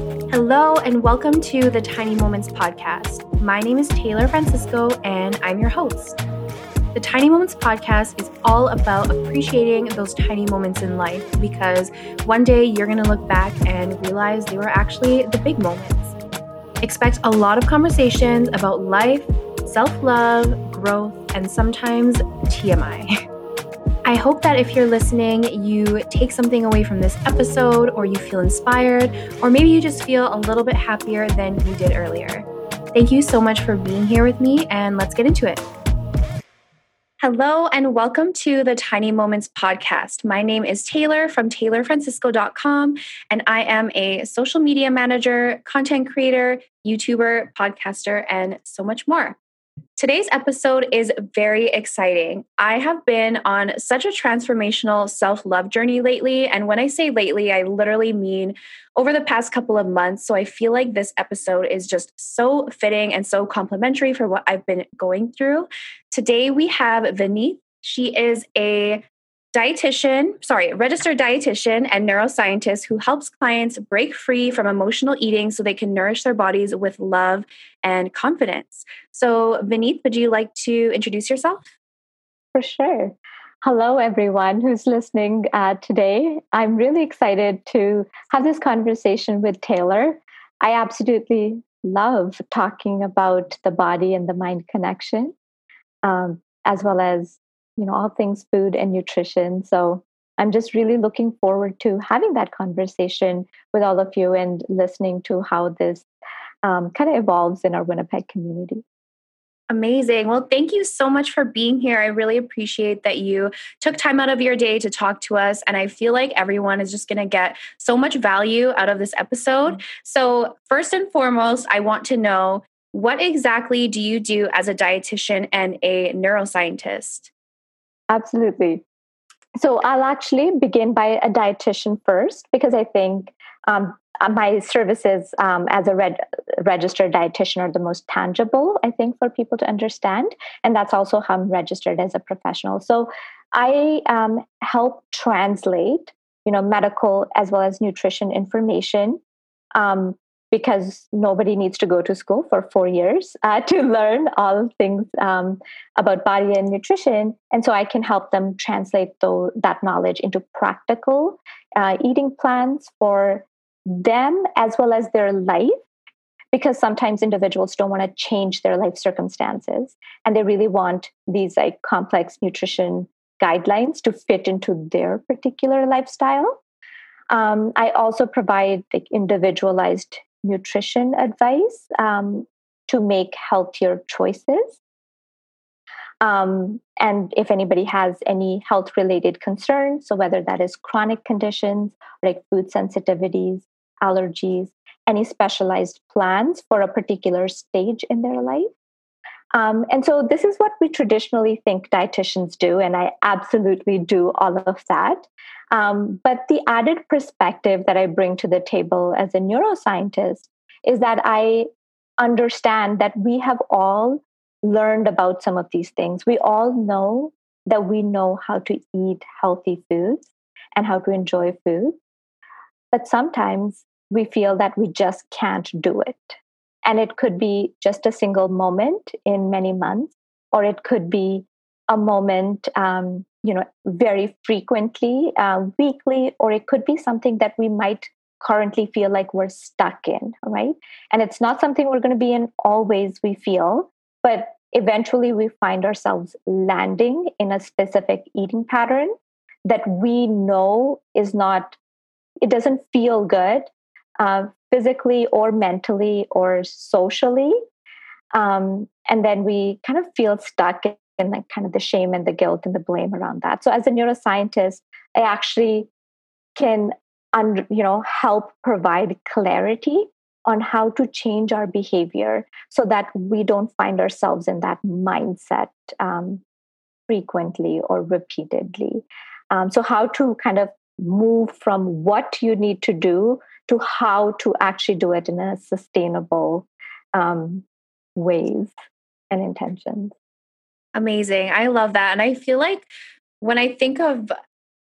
Hello, and welcome to the Tiny Moments podcast. My name is Taylor Francisco, and I'm your host. The Tiny Moments podcast is all about appreciating those tiny moments in life because one day you're going to look back and realize they were actually the big moments. Expect a lot of conversations about life, self love, growth, and sometimes TMI. I hope that if you're listening, you take something away from this episode, or you feel inspired, or maybe you just feel a little bit happier than you did earlier. Thank you so much for being here with me, and let's get into it. Hello, and welcome to the Tiny Moments podcast. My name is Taylor from taylorfrancisco.com, and I am a social media manager, content creator, YouTuber, podcaster, and so much more. Today's episode is very exciting. I have been on such a transformational self love journey lately. And when I say lately, I literally mean over the past couple of months. So I feel like this episode is just so fitting and so complimentary for what I've been going through. Today we have Vineet. She is a dietitian, sorry, registered dietitian and neuroscientist who helps clients break free from emotional eating so they can nourish their bodies with love and confidence. So, Vineet, would you like to introduce yourself? For sure. Hello, everyone who's listening uh, today. I'm really excited to have this conversation with Taylor. I absolutely love talking about the body and the mind connection, um, as well as you know all things food and nutrition so i'm just really looking forward to having that conversation with all of you and listening to how this um, kind of evolves in our winnipeg community Amazing. Well, thank you so much for being here. I really appreciate that you took time out of your day to talk to us. And I feel like everyone is just going to get so much value out of this episode. Mm-hmm. So, first and foremost, I want to know what exactly do you do as a dietitian and a neuroscientist? Absolutely. So I'll actually begin by a dietitian first because I think um, uh, my services um, as a reg- registered dietitian are the most tangible, I think, for people to understand. And that's also how I'm registered as a professional. So I um, help translate, you know, medical as well as nutrition information um, because nobody needs to go to school for four years uh, to learn all things um, about body and nutrition. And so I can help them translate that knowledge into practical uh, eating plans for them as well as their life. Because sometimes individuals don't want to change their life circumstances and they really want these like complex nutrition guidelines to fit into their particular lifestyle. Um, I also provide like individualized nutrition advice um, to make healthier choices. Um, and if anybody has any health related concerns, so whether that is chronic conditions like food sensitivities, allergies, any specialized plans for a particular stage in their life. Um, and so this is what we traditionally think dietitians do, and I absolutely do all of that. Um, but the added perspective that I bring to the table as a neuroscientist is that I understand that we have all learned about some of these things. We all know that we know how to eat healthy foods and how to enjoy food. But sometimes we feel that we just can't do it. And it could be just a single moment in many months, or it could be a moment um, you know very frequently uh, weekly or it could be something that we might currently feel like we're stuck in right? And it's not something we're going to be in always we feel but eventually we find ourselves landing in a specific eating pattern that we know is not it doesn't feel good uh, physically or mentally or socially. Um, and then we kind of feel stuck in like kind of the shame and the guilt and the blame around that. So as a neuroscientist i actually can un, you know help provide clarity on how to change our behavior so that we don't find ourselves in that mindset um, frequently or repeatedly. Um, so how to kind of move from what you need to do to how to actually do it in a sustainable um, ways and intentions Amazing. I love that. And I feel like when I think of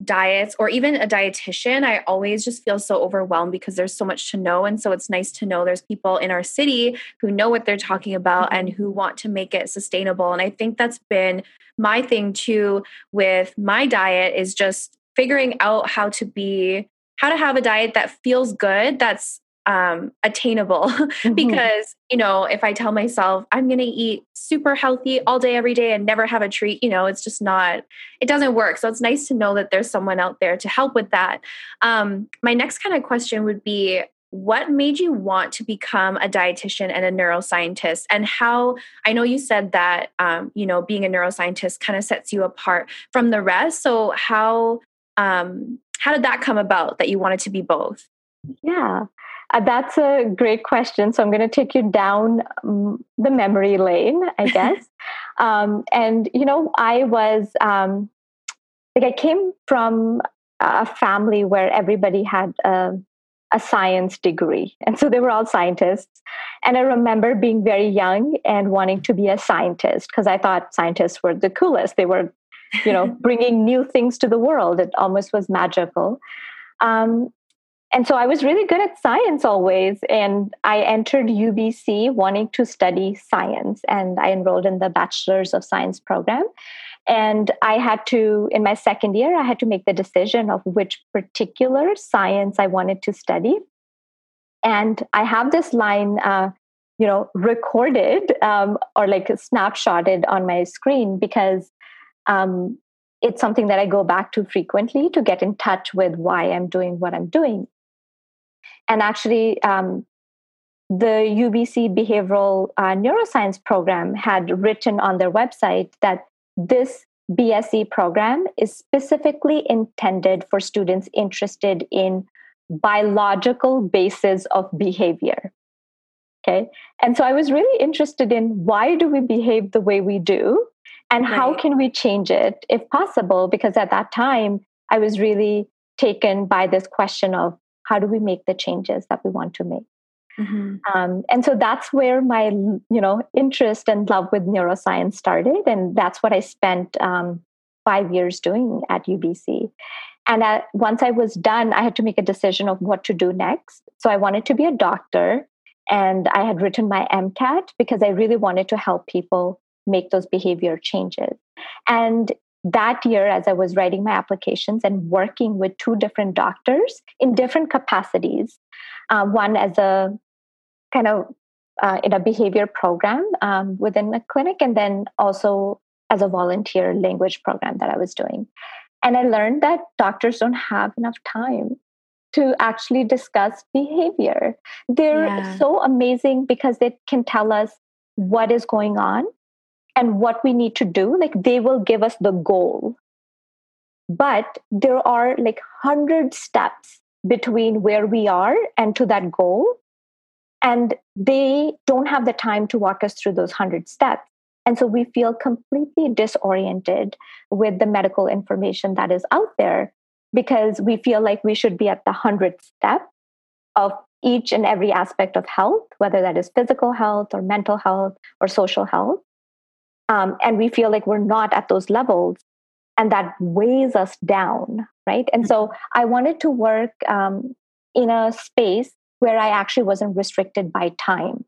diets or even a dietitian, I always just feel so overwhelmed because there's so much to know. And so it's nice to know there's people in our city who know what they're talking about mm-hmm. and who want to make it sustainable. And I think that's been my thing too with my diet is just figuring out how to be how to have a diet that feels good that's um, attainable. Mm-hmm. because you know if i tell myself i'm going to eat super healthy all day every day and never have a treat you know it's just not it doesn't work. So it's nice to know that there's someone out there to help with that. Um, my next kind of question would be what made you want to become a dietitian and a neuroscientist? And how i know you said that um, you know being a neuroscientist kind of sets you apart from the rest. So how um, how did that come about that you wanted to be both yeah uh, that's a great question. So I'm going to take you down um, the memory lane, I guess. um, and, you know, I was um, like, I came from a family where everybody had a, a science degree. And so they were all scientists. And I remember being very young and wanting to be a scientist because I thought scientists were the coolest. They were, you know, bringing new things to the world. It almost was magical. Um, and so I was really good at science always. And I entered UBC wanting to study science. And I enrolled in the Bachelor's of Science program. And I had to, in my second year, I had to make the decision of which particular science I wanted to study. And I have this line, uh, you know, recorded um, or like snapshotted on my screen because um, it's something that I go back to frequently to get in touch with why I'm doing what I'm doing. And actually, um, the UBC Behavioral uh, Neuroscience program had written on their website that this BSc program is specifically intended for students interested in biological basis of behavior. Okay. And so I was really interested in why do we behave the way we do and right. how can we change it if possible? Because at that time, I was really taken by this question of how do we make the changes that we want to make mm-hmm. um, and so that's where my you know interest and love with neuroscience started and that's what i spent um, five years doing at ubc and once i was done i had to make a decision of what to do next so i wanted to be a doctor and i had written my mcat because i really wanted to help people make those behavior changes and that year, as I was writing my applications and working with two different doctors in different capacities, uh, one as a kind of uh, in a behavior program um, within a clinic, and then also as a volunteer language program that I was doing. And I learned that doctors don't have enough time to actually discuss behavior. They're yeah. so amazing because they can tell us what is going on and what we need to do like they will give us the goal. But there are like 100 steps between where we are and to that goal and they don't have the time to walk us through those 100 steps. And so we feel completely disoriented with the medical information that is out there because we feel like we should be at the 100th step of each and every aspect of health, whether that is physical health or mental health or social health um, and we feel like we're not at those levels and that weighs us down right and so mm-hmm. i wanted to work um, in a space where i actually wasn't restricted by time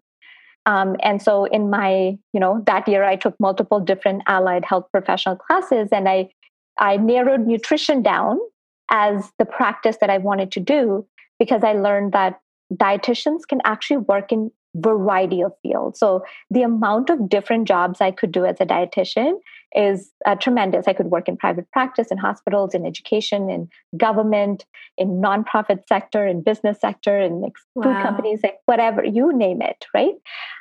um, and so in my you know that year i took multiple different allied health professional classes and i i narrowed nutrition down as the practice that i wanted to do because i learned that dietitians can actually work in variety of fields. So the amount of different jobs I could do as a dietitian is uh, tremendous. I could work in private practice, in hospitals, in education, in government, in nonprofit sector, in business sector, in like wow. food companies, like whatever you name it, right?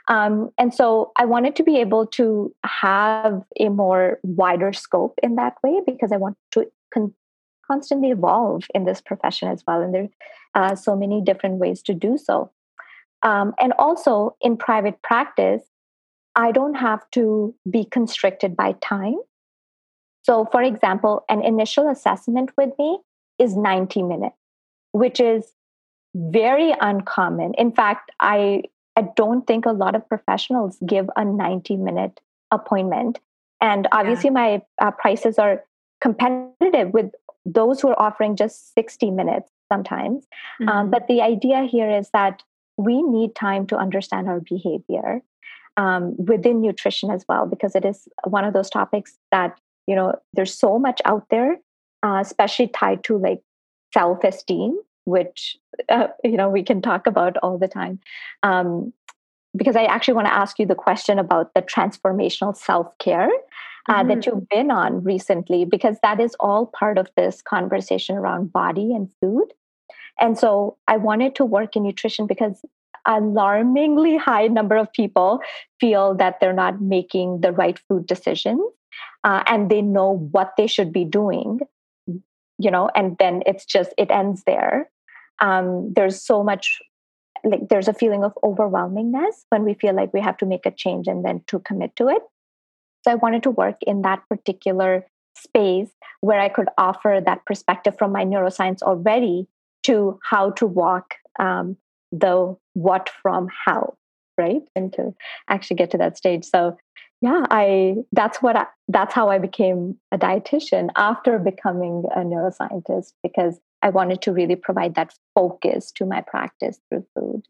Um, and so I wanted to be able to have a more wider scope in that way because I want to con- constantly evolve in this profession as well, and there are uh, so many different ways to do so. Um, and also in private practice, I don't have to be constricted by time. So, for example, an initial assessment with me is 90 minutes, which is very uncommon. In fact, I, I don't think a lot of professionals give a 90 minute appointment. And obviously, yeah. my uh, prices are competitive with those who are offering just 60 minutes sometimes. Um, mm-hmm. Um, but the idea here is that we need time to understand our behavior um, within nutrition as well, because it is one of those topics that, you know, there's so much out there, uh, especially tied to like self esteem, which, uh, you know, we can talk about all the time. Um, because I actually want to ask you the question about the transformational self care uh, mm-hmm. that you've been on recently, because that is all part of this conversation around body and food. And so I wanted to work in nutrition because alarmingly high number of people feel that they're not making the right food decisions uh, and they know what they should be doing you know and then it's just it ends there. Um, there's so much like there's a feeling of overwhelmingness when we feel like we have to make a change and then to commit to it. So i wanted to work in that particular space where i could offer that perspective from my neuroscience already to how to walk um, the what from how right? And to actually get to that stage. So yeah i that's what I, that's how i became a dietitian after becoming a neuroscientist because i wanted to really provide that focus to my practice through food.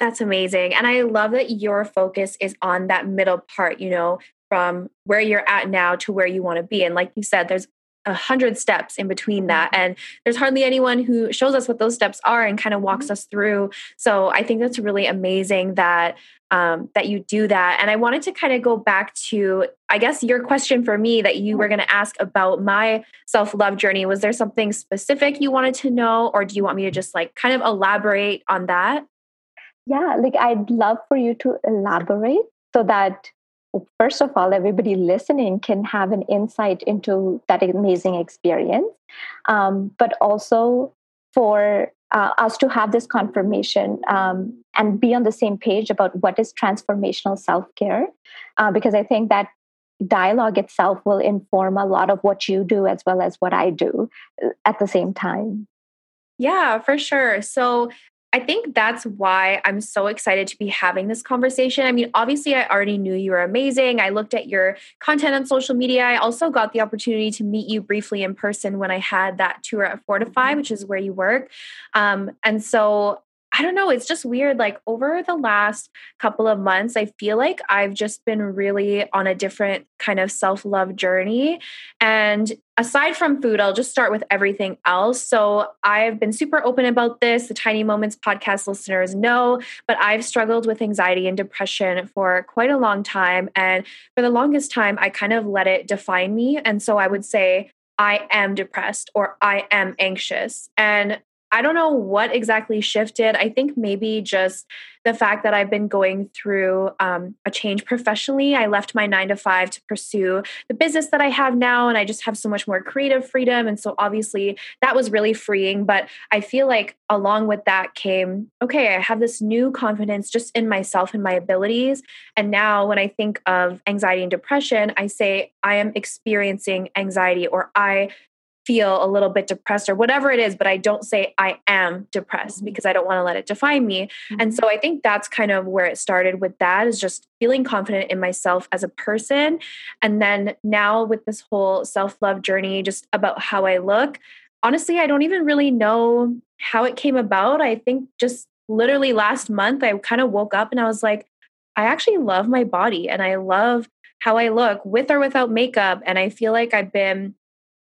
That's amazing. And i love that your focus is on that middle part you know from where you're at now to where you want to be. And like you said there's a hundred steps in between that. Mm-hmm. and there's hardly anyone who shows us what those steps are and kind of walks mm-hmm. us through. So i think that's really amazing that um, that you do that. And i wanted to kind of go back to i guess your question for me that you were going to ask about my self-love journey. Was there something specific you wanted to know or do you want me to just like kind of elaborate on that? Yeah like i'd love for you to elaborate so that first of all, everybody listening can have an insight into that amazing experience, um, but also for uh, us to have this confirmation um, and be on the same page about what is transformational self care, uh, because I think that dialogue itself will inform a lot of what you do as well as what I do uh, at the same time. Yeah, for sure. So I think that's why I'm so excited to be having this conversation. I mean, obviously, I already knew you were amazing. I looked at your content on social media. I also got the opportunity to meet you briefly in person when I had that tour at Fortify, which is where you work. Um, and so I don't know, it's just weird. Like over the last couple of months, I feel like I've just been really on a different kind of self love journey. And aside from food, I'll just start with everything else. So I've been super open about this. The Tiny Moments podcast listeners know, but I've struggled with anxiety and depression for quite a long time. And for the longest time, I kind of let it define me. And so I would say, I am depressed or I am anxious. And I don't know what exactly shifted. I think maybe just the fact that I've been going through um, a change professionally. I left my nine to five to pursue the business that I have now, and I just have so much more creative freedom. And so, obviously, that was really freeing. But I feel like along with that came, okay, I have this new confidence just in myself and my abilities. And now, when I think of anxiety and depression, I say, I am experiencing anxiety or I feel a little bit depressed or whatever it is, but I don't say I am depressed mm-hmm. because I don't want to let it define me. Mm-hmm. And so I think that's kind of where it started with that is just feeling confident in myself as a person. And then now with this whole self love journey, just about how I look, honestly, I don't even really know how it came about. I think just literally last month, I kind of woke up and I was like, I actually love my body and I love how I look with or without makeup. And I feel like I've been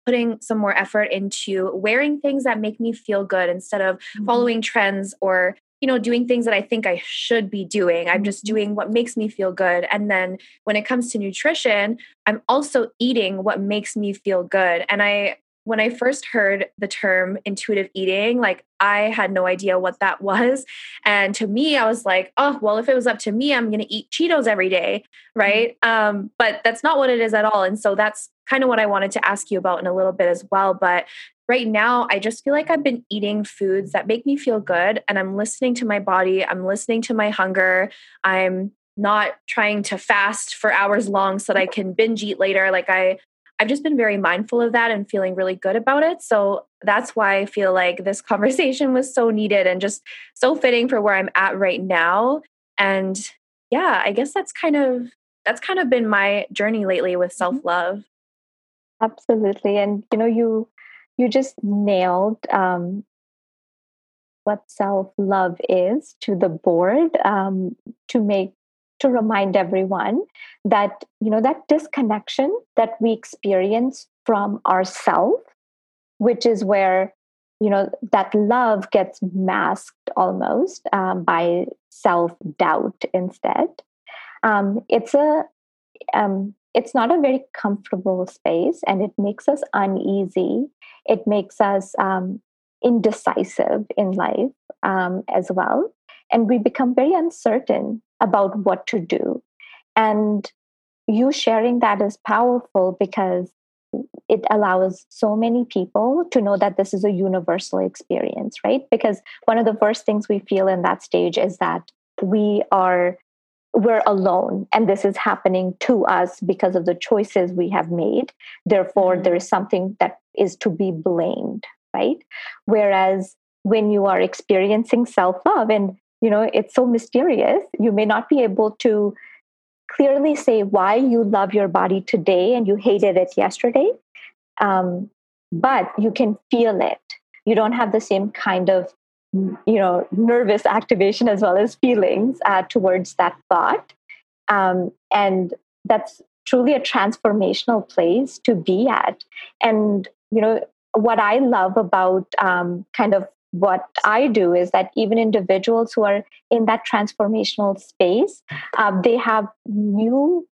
putting some more effort into wearing things that make me feel good instead of mm-hmm. following trends or you know doing things that i think i should be doing i'm just mm-hmm. doing what makes me feel good and then when it comes to nutrition i'm also eating what makes me feel good and i when I first heard the term intuitive eating, like I had no idea what that was. And to me, I was like, oh, well, if it was up to me, I'm going to eat Cheetos every day. Right. Mm-hmm. Um, but that's not what it is at all. And so that's kind of what I wanted to ask you about in a little bit as well. But right now, I just feel like I've been eating foods that make me feel good. And I'm listening to my body, I'm listening to my hunger. I'm not trying to fast for hours long so that I can binge eat later. Like I I've just been very mindful of that and feeling really good about it. So that's why I feel like this conversation was so needed and just so fitting for where I'm at right now. And yeah, I guess that's kind of that's kind of been my journey lately with mm-hmm. self-love. Absolutely. And you know, you you just nailed um, what self love is to the board um, to make to remind everyone that you know that disconnection that we experience from ourself which is where you know that love gets masked almost um, by self doubt instead um, it's a um, it's not a very comfortable space and it makes us uneasy. It makes us um, indecisive in life um, as well. And we become very uncertain about what to do. And you sharing that is powerful because it allows so many people to know that this is a universal experience right? Because one of the first things we feel in that stage is that we are we're alone and this is happening to us because of the choices we have made. Therefore mm-hmm. there is something that is to be blamed right? Whereas when you are experiencing self love and you know it's so mysterious you may not be able to clearly say why you love your body today and you hated it yesterday um, but you can feel it. You don't have the same kind of you know nervous activation as well as feelings uh, towards that thought. Um, and that's truly a transformational place to be at. And you know what i love about um, kind of what i do is that even individuals who are in that transformational space uh, they have new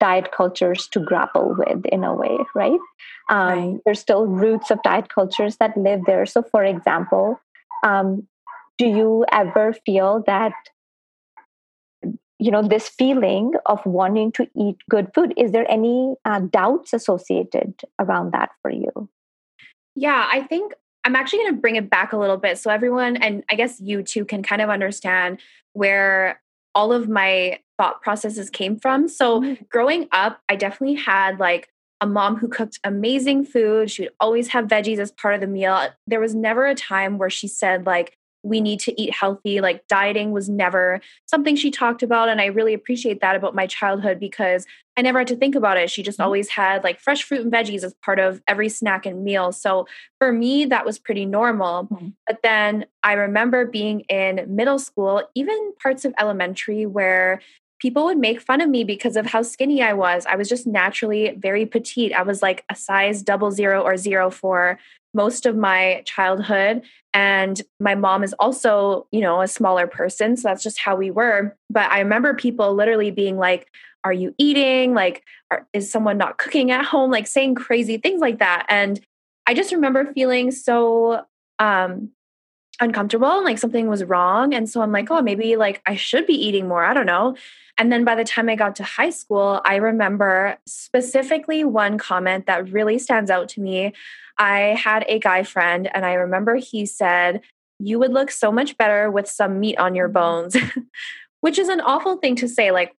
diet cultures to grapple with in a way right? Um, right. there's still roots of diet cultures that live there. So for example um, do you ever feel that you know this feeling of wanting to eat good food is there any uh, doubts associated around that for you yeah i think i'm actually going to bring it back a little bit so everyone and i guess you too can kind of understand where all of my thought processes came from so mm-hmm. growing up i definitely had like a mom who cooked amazing food. She would always have veggies as part of the meal. There was never a time where she said, like, we need to eat healthy. Like, dieting was never something she talked about. And I really appreciate that about my childhood because I never had to think about it. She just mm-hmm. always had like fresh fruit and veggies as part of every snack and meal. So for me, that was pretty normal. Mm-hmm. But then I remember being in middle school, even parts of elementary, where people would make fun of me because of how skinny I was. I was just naturally very petite. I was like a size double zero or zero for most of my childhood. And my mom is also, you know, a smaller person. So that's just how we were. But I remember people literally being like, Are you eating? Like, are, is someone not cooking at home? Like saying crazy things like that. And I just remember feeling so um, uncomfortable and like something was wrong. And so I'm like, Oh, maybe like I should be eating more. I don't know. And then by the time I got to high school, I remember specifically one comment that really stands out to me. I had a guy friend, and I remember he said, You would look so much better with some meat on your mm-hmm. bones, which is an awful thing to say. Like,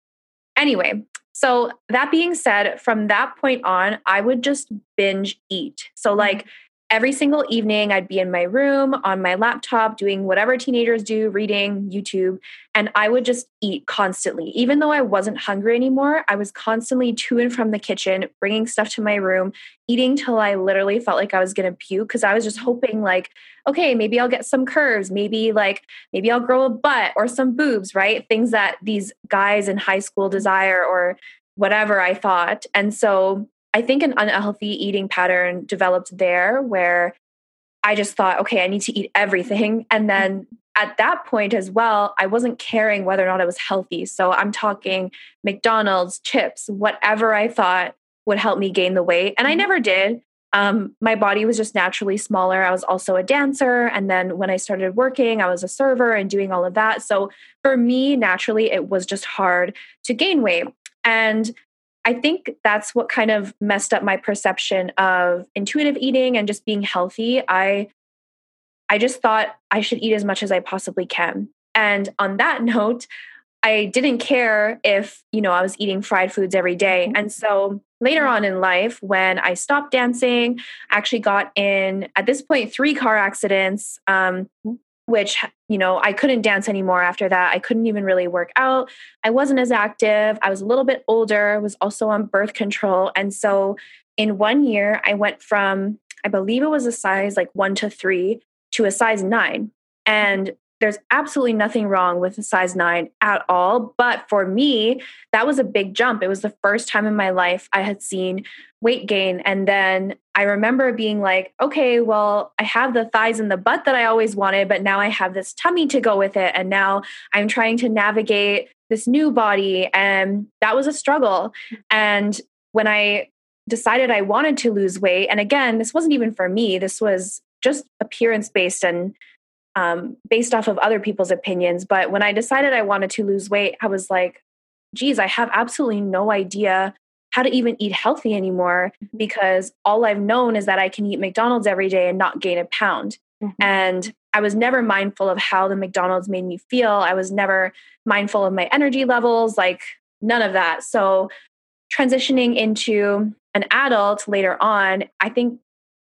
anyway, so that being said, from that point on, I would just binge eat. So, mm-hmm. like, every single evening I'd be in my room on my laptop doing whatever teenagers do, reading, YouTube, and I would just eat constantly. Even though I wasn't hungry anymore, I was constantly to and from the kitchen, bringing stuff to my room, eating till I literally felt like I was going to puke because I was just hoping like, okay, maybe I'll get some curves, maybe like maybe I'll grow a butt or some boobs, right? Things that these guys in high school desire or whatever I thought. And so I think an unhealthy eating pattern developed there where I just thought, okay, I need to eat everything. And then at that point as well, I wasn't caring whether or not it was healthy. So I'm talking McDonald's, chips, whatever I thought would help me gain the weight. And I mm-hmm. never did. Um, my body was just naturally smaller. I was also a dancer. And then when I started working, I was a server and doing all of that. So for me, naturally, it was just hard to gain weight. And I think that's what kind of messed up my perception of intuitive eating and just being healthy. I I just thought I should eat as much as I possibly can. And on that note, I didn't care if, you know, I was eating fried foods every day. Mm-hmm. And so later on in life, when I stopped dancing, I actually got in, at this point, three car accidents. Um, mm-hmm which you know i couldn't dance anymore after that. I couldn't even really work out. I wasn't as active. I was a little bit older was also on birth control. And so in one year i went from I believe it was a size like one to three to a size nine. And there's absolutely nothing wrong with a size nine at all. But for me, that was a big jump. It was the first time in my life I had seen weight gain. And then I remember being like, okay, well, I have the thighs and the butt that I always wanted, but now I have this tummy to go with it. And now I'm trying to navigate this new body. And that was a struggle. And when I decided I wanted to lose weight, and again, this wasn't even for me, this was just appearance based and um, based off of other people's opinions. But when I decided I wanted to lose weight, I was like, geez, I have absolutely no idea how to even eat healthy anymore mm-hmm. because all I've known is that I can eat McDonald's every day and not gain a pound. Mm-hmm. And I was never mindful of how the McDonald's made me feel. I was never mindful of my energy levels, like none of that. So, transitioning into an adult later on, I think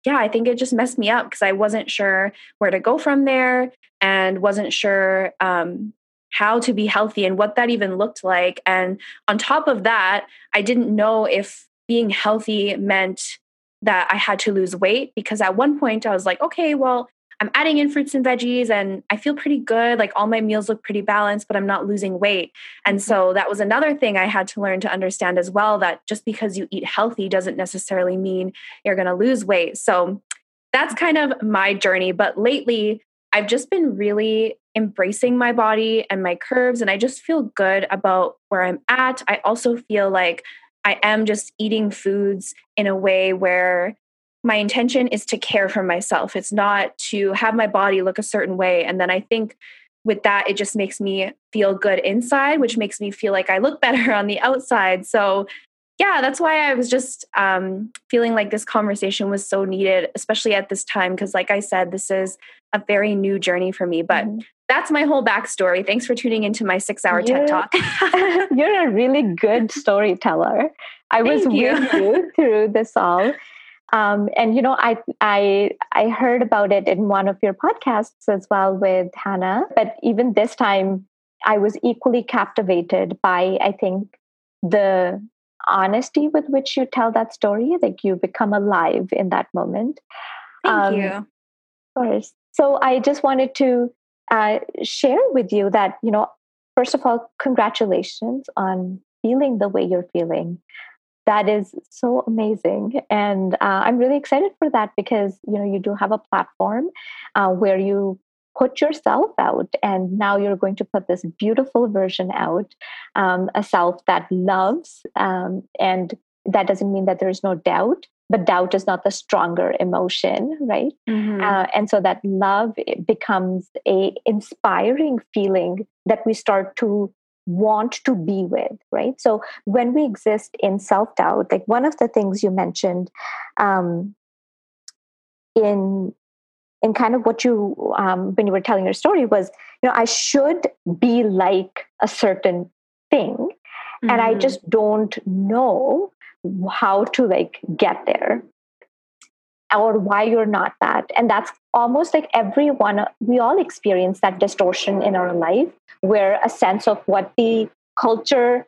yeah, I think it just messed me up because I wasn't sure where to go from there and wasn't sure um, how to be healthy and what that even looked like. And on top of that, I didn't know if being healthy meant that I had to lose weight because at one point I was like, okay, well, I'm adding in fruits and veggies and I feel pretty good. Like all my meals look pretty balanced, but I'm not losing weight. And mm-hmm. so that was another thing I had to learn to understand as well that just because you eat healthy doesn't necessarily mean you're going to lose weight. So that's kind of my journey. But lately, I've just been really embracing my body and my curves, and I just feel good about where I'm at. I also feel like I am just eating foods in a way where my intention is to care for myself. It's not to have my body look a certain way. And then I think with that, it just makes me feel good inside, which makes me feel like I look better on the outside. So, yeah, that's why I was just um, feeling like this conversation was so needed, especially at this time. Because, like I said, this is a very new journey for me. But mm-hmm. that's my whole backstory. Thanks for tuning into my six hour TED Talk. you're a really good storyteller. I was with you through this all. Um, and you know, I I I heard about it in one of your podcasts as well with Hannah. But even this time, I was equally captivated by I think the honesty with which you tell that story. Like you become alive in that moment. Thank um, you. Of course. So I just wanted to uh, share with you that you know, first of all, congratulations on feeling the way you're feeling that is so amazing and uh, i'm really excited for that because you know you do have a platform uh, where you put yourself out and now you're going to put this beautiful version out um, a self that loves um, and that doesn't mean that there's no doubt but doubt is not the stronger emotion right mm-hmm. uh, and so that love becomes a inspiring feeling that we start to want to be with right so when we exist in self-doubt like one of the things you mentioned um, in in kind of what you um, when you were telling your story was you know i should be like a certain thing mm-hmm. and i mm-hmm. just don't know how to like get there or why you're not that and that's almost like everyone we all experience that distortion in our life where a sense of what the culture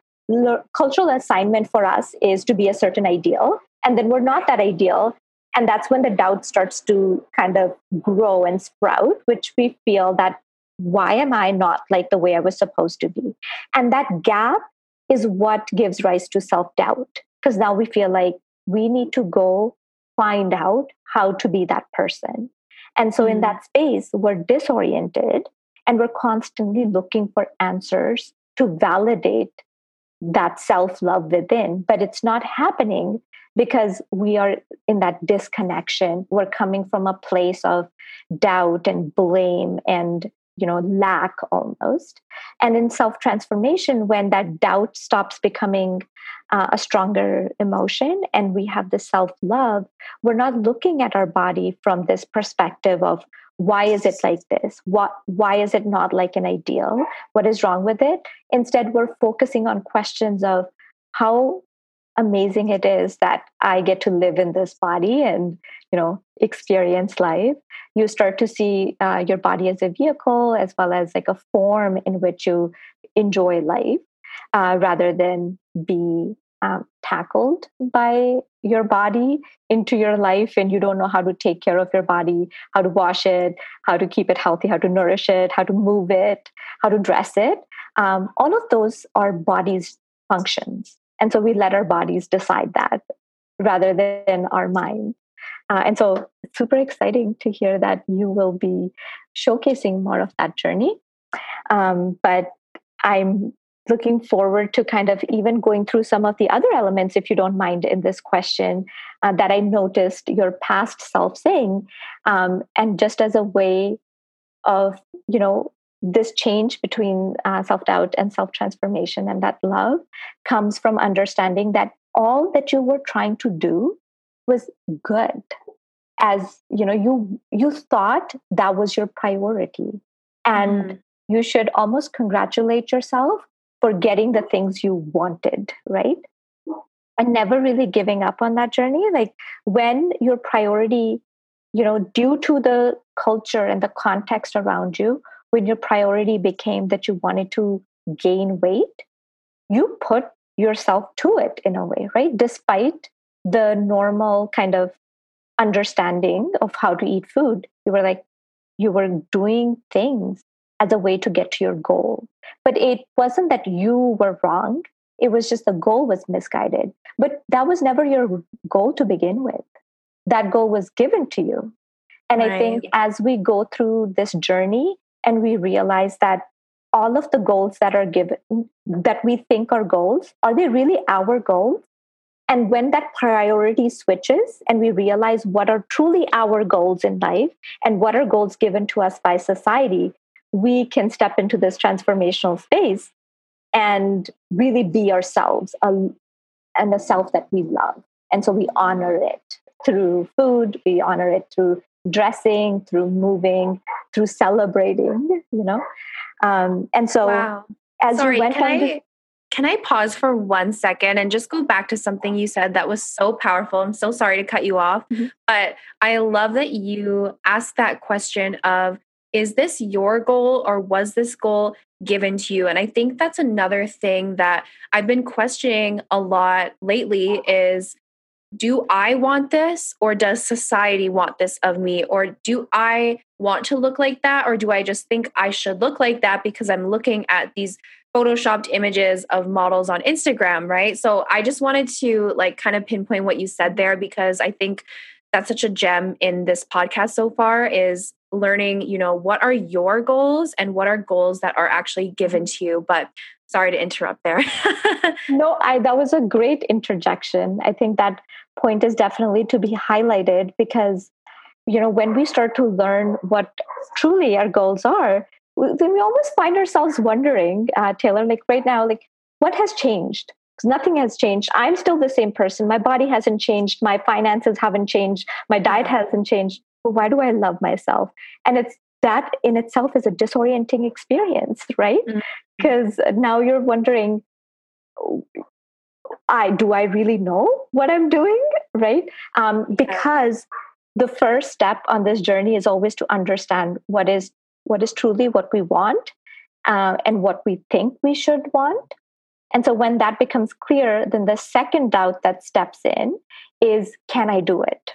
cultural assignment for us is to be a certain ideal. And then we're not that ideal. And that's when the doubt starts to kind of grow and sprout which we feel that why am i not like the way i was supposed to be? And that gap is what gives rise to self doubt because now we feel like we need to go find out how to be that person. And so, mm in that space, we're disoriented and we're constantly looking for answers to validate that self love within. But it's not happening because we are in that disconnection. We're coming from a place of doubt and blame and you know lack almost. And in self transformation when that doubt stops becoming uh, a stronger emotion and we have the self love we're not looking at our body from this perspective of why is it like this? What why is it not like an ideal? What is wrong with it? Instead we're focusing on questions of how amazing it is that i get to live in this body and you know experience life. You start to see uh, your body as a vehicle as well as like a form in which you enjoy life uh, rather than be um, tackled by your body into your life and you don't know how to take care of your body how to wash it how to keep it healthy how to nourish it how to move it how to dress it. Um, all of those are body's functions and so we let our bodies decide that rather than our mind uh, and so it's super exciting to hear that you will be showcasing more of that journey um, but i'm looking forward to kind of even going through some of the other elements, if you don't mind, in this question uh, that I noticed your past self saying. Um, and just as a way of, you know, this change between uh, self doubt and self transformation and that love comes from understanding that all that you were trying to do was good as you know you you thought that was your priority and mm. you should almost congratulate yourself for getting the things you wanted, right? And never really giving up on that journey. Like when your priority, you know, due to the culture and the context around you, when your priority became that you wanted to gain weight, you put yourself to it in a way, right? Despite the normal kind of understanding of how to eat food, you were like, you were doing things as a way to get to your goal. But it wasn't that you were wrong. It was just the goal was misguided. But that was never your goal to begin with. That goal was given to you. And right. I think as we go through this journey and we realize that all of the goals that are given, that we think are goals, are they really our goals? And when that priority switches and we realize what are truly our goals in life and what are goals given to us by society, we can step into this transformational space and really be ourselves and a self that we love. And so we honor it through food, we honor it through dressing, through moving, through celebrating, you know? Um, and so wow. as Sorry, Vineet can I, can I pause for one second and just go back to something you said that was so powerful? I'm so sorry to cut you off, mm-hmm. but I love that you asked that question of is this your goal or was this goal given to you and i think that's another thing that i've been questioning a lot lately is do i want this or does society want this of me? Or do i want to look like that? Or do i just think i should look like that because i'm looking at these photoshopped images of models on instagram right? So i just wanted to like kind of pinpoint what you said there because i think that's such a gem in this podcast so far is learning, you know, what are your goals and what are goals that are actually given to you. But sorry to interrupt there. no, I that was a great interjection. I think that point is definitely to be highlighted because you know when we start to learn what truly our goals are then we almost find ourselves wondering uh, taylor like right now like what has changed because nothing has changed i'm still the same person my body hasn't changed my finances haven't changed my diet hasn't changed why do I love myself? And it's that in itself is a disorienting experience, right? Because mm-hmm. now you're wondering, I do I really know what I'm doing, right? Um, because the first step on this journey is always to understand what is what is truly what we want uh, and what we think we should want. And so when that becomes clear, then the second doubt that steps in is, can I do it?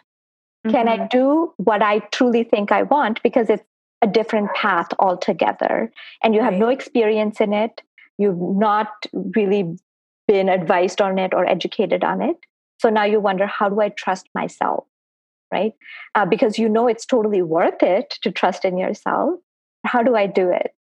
Mm-hmm. Can I mm-hmm. do what I truly think I want? Because it's a different path altogether. And you have right. no experience in it. You've not really been advised on it or educated on it. So now you wonder, how do I trust myself? Right? Uh, because you know it's totally worth it to trust in yourself. How do I do it?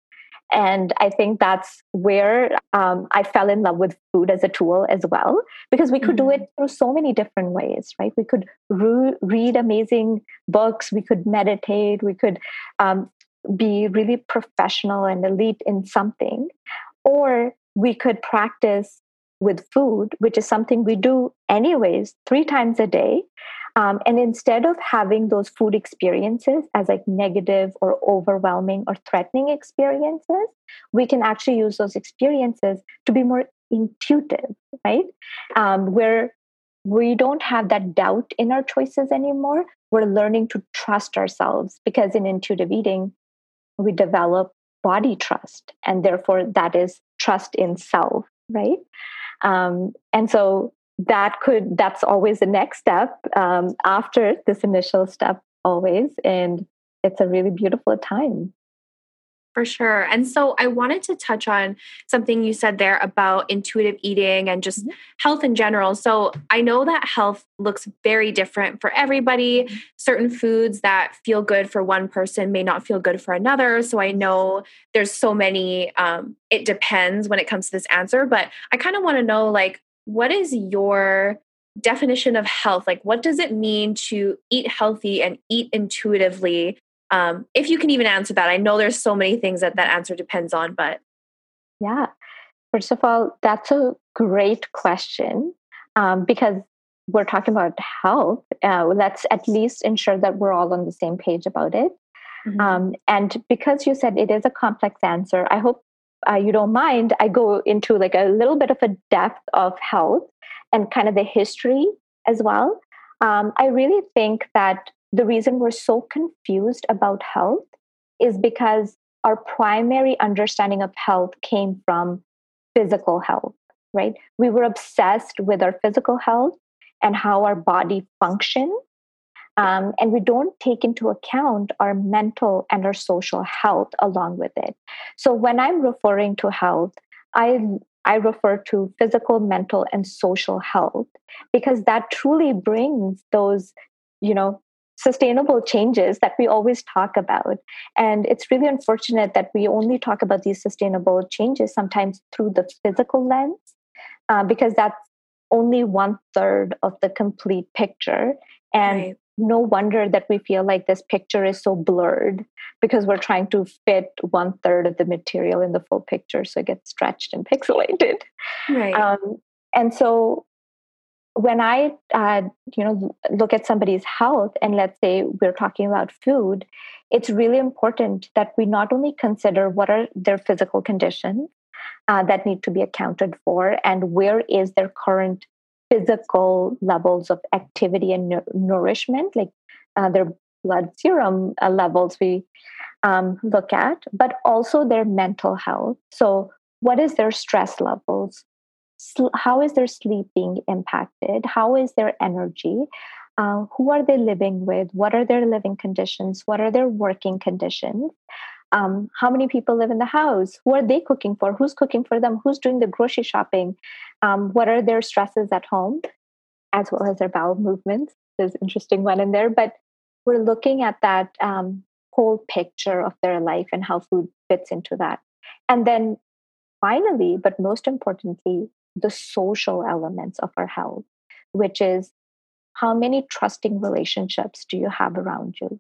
And I think that's where um, I fell in love with food as a tool as well, because we could mm-hmm. do it through so many different ways, right? We could re- read amazing books, we could meditate, we could um, be really professional and elite in something, or we could practice with food, which is something we do anyways, three times a day. Um, and instead of having those food experiences as like negative or overwhelming or threatening experiences, we can actually use those experiences to be more intuitive, right? Um, where we don't have that doubt in our choices anymore. We're learning to trust ourselves because in intuitive eating, we develop body trust, and therefore that is trust in self, right? Um, and so that could that's always the next step um, after this initial step always and it's a really beautiful time for sure. And so I wanted to touch on something you said there about intuitive eating and just mm-hmm. health in general. So I know that health looks very different for everybody. Mm-hmm. Certain foods that feel good for one person may not feel good for another. So I know there's so many, um, it depends when it comes to this answer. But I kind of want to know like, what is your definition of health? Like, what does it mean to eat healthy and eat intuitively? Um, if you can even answer that, I know there's so many things that that answer depends on, but yeah. First of all, that's a great question um, because we're talking about health. Uh, let's at least ensure that we're all on the same page about it. Mm-hmm. Um, and because you said it is a complex answer, I hope uh, you don't mind. I go into like a little bit of a depth of health and kind of the history as well. Um, I really think that the reason we're so confused about health is because our primary understanding of health came from physical health, right? We were obsessed with our physical health and how our body functions. Um, and we don't take into account our mental and our social health along with it. So when I'm referring to health, I I refer to physical, mental, and social health because that truly brings those, you know, sustainable changes that we always talk about. And it's really unfortunate that we only talk about these sustainable changes sometimes through the physical lens, uh, because that's only one third of the complete picture. And right. No wonder that we feel like this picture is so blurred because we're trying to fit one third of the material in the full picture so it gets stretched and pixelated. Right. Um, and so when I, uh, you know, look at somebody's health, and let's say we're talking about food, it's really important that we not only consider what are their physical conditions uh, that need to be accounted for, and where is their current physical levels of activity and nourishment, like uh, their blood serum uh, levels we um, look at, but also their mental health. So, what is their stress levels? how is their sleep being impacted? How is their energy? Uh, who are they living with? What are their living conditions? What are their working conditions um, how many people live in the house? Who are they cooking for? Who's cooking for them? Who's doing the grocery shopping? Um, what are their stresses at home? As well as their bowel movements. There's an interesting one in there but we're looking at that um, whole picture of their life and how food fits into that. And then finally but most importantly the social elements of our health, which is how many trusting relationships do you have around you?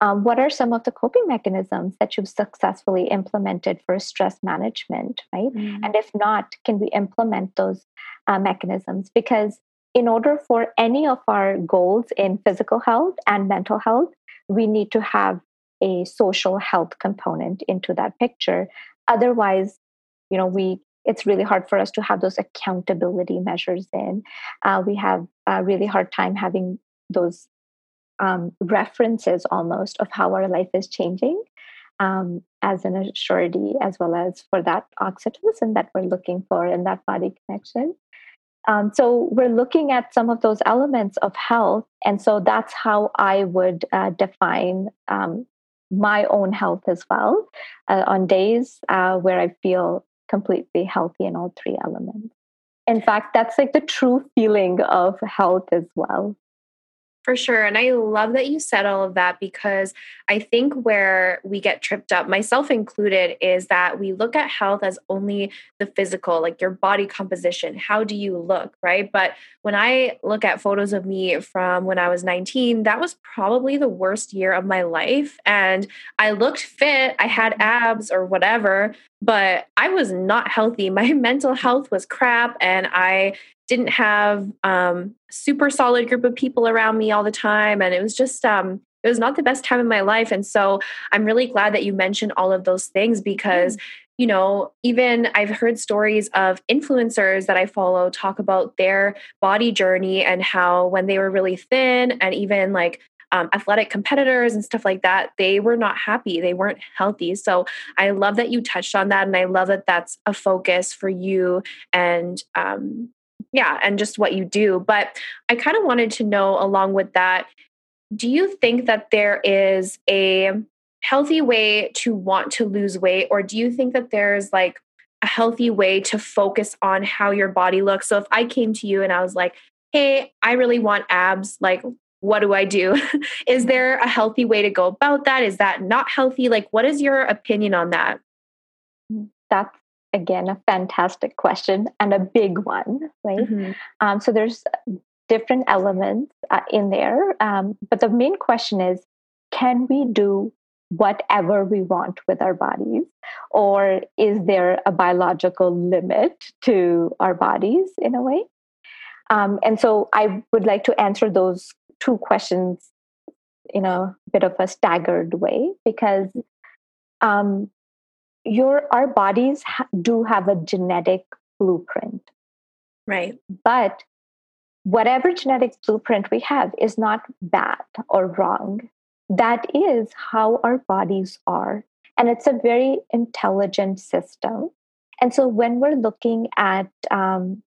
Um, what are some of the coping mechanisms that you've successfully implemented for stress management, right? Mm. And if not, can we implement those uh, mechanisms? Because in order for any of our goals in physical health and mental health, we need to have a social health component into that picture. Otherwise, you know, we it's really hard for us to have those accountability measures in. Uh, we have a really hard time having those um, references almost of how our life is changing um, as an surety, as well as for that oxytocin that we're looking for in that body connection. Um, so we're looking at some of those elements of health, and so that's how I would uh, define um, my own health as well. Uh, on days uh, where I feel completely healthy in all three elements. In fact, that's like the true feeling of health as well. For sure. And I love that you said all of that because I think where we get tripped up, myself included, is that we look at health as only the physical, like your body composition. How do you look, right? But when I look at photos of me from when I was 19, that was probably the worst year of my life. And I looked fit, I had abs or whatever, but I was not healthy. My mental health was crap, and I didn't have um, super solid group of people around me all the time and it was just um, it was not the best time in my life and so i'm really glad that you mentioned all of those things because mm. you know even i've heard stories of influencers that i follow talk about their body journey and how when they were really thin and even like um, athletic competitors and stuff like that, they were not happy. They weren't healthy. So I love that you touched on that. And I love that that's a focus for you and, um, yeah, and just what you do. But I kind of wanted to know along with that, do you think that there is a healthy way to want to lose weight, or do you think that there's like a healthy way to focus on how your body looks? So if I came to you and I was like, hey, I really want abs, like, what do I do? is there a healthy way to go about that? Is that not healthy? Like, what is your opinion on that? Mm, that's again a fantastic question and a big one, right? Mm-hmm. Um, so there's different elements uh, in there, um, but the main question is, can we do whatever we want with our bodies? Or is there a biological limit to our bodies in a way? Um, and so I would like to answer those two questions in a bit of a staggered way because um, your our bodies ha- do have a genetic blueprint right but whatever genetic blueprint we have is not bad or wrong that is how our bodies are. And it's a very intelligent system. And so when we're looking at um,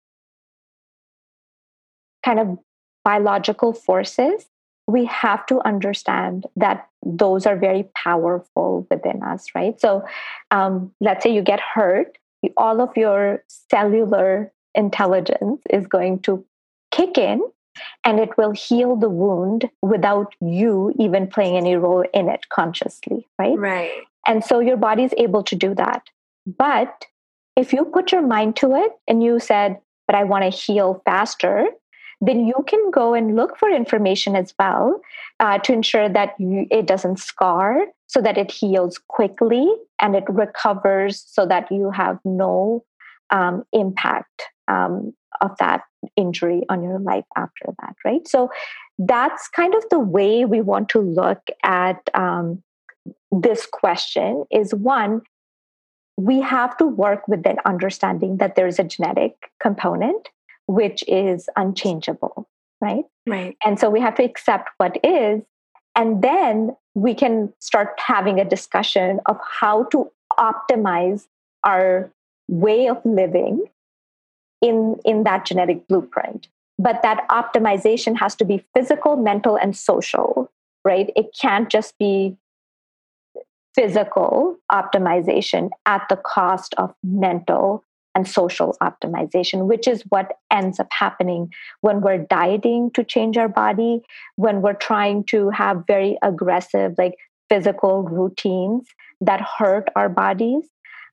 kind of biological forces, we have to understand that those are very powerful within us, right? So um, let's say you get hurt, all of your cellular intelligence is going to kick in and it will heal the wound without you even playing any role in it consciously, right? Right. And so your body is able to do that. But if you put your mind to it and you said, but I want to heal faster, then you can go and look for information as well uh, to ensure that you, it doesn't scar so that it heals quickly and it recovers so that you have no um, impact um, of that injury on your life after that, right? So that's kind of the way we want to look at um, this question is one, we have to work with that understanding that there's a genetic component which is unchangeable, right? Right. And so we have to accept what is, and then we can start having a discussion of how to optimize our way of living in in that genetic blueprint but that optimization has to be physical mental and social right it can't just be physical optimization at the cost of mental and social optimization, which is what ends up happening when we're dieting to change our body, when we're trying to have very aggressive, like physical routines that hurt our bodies,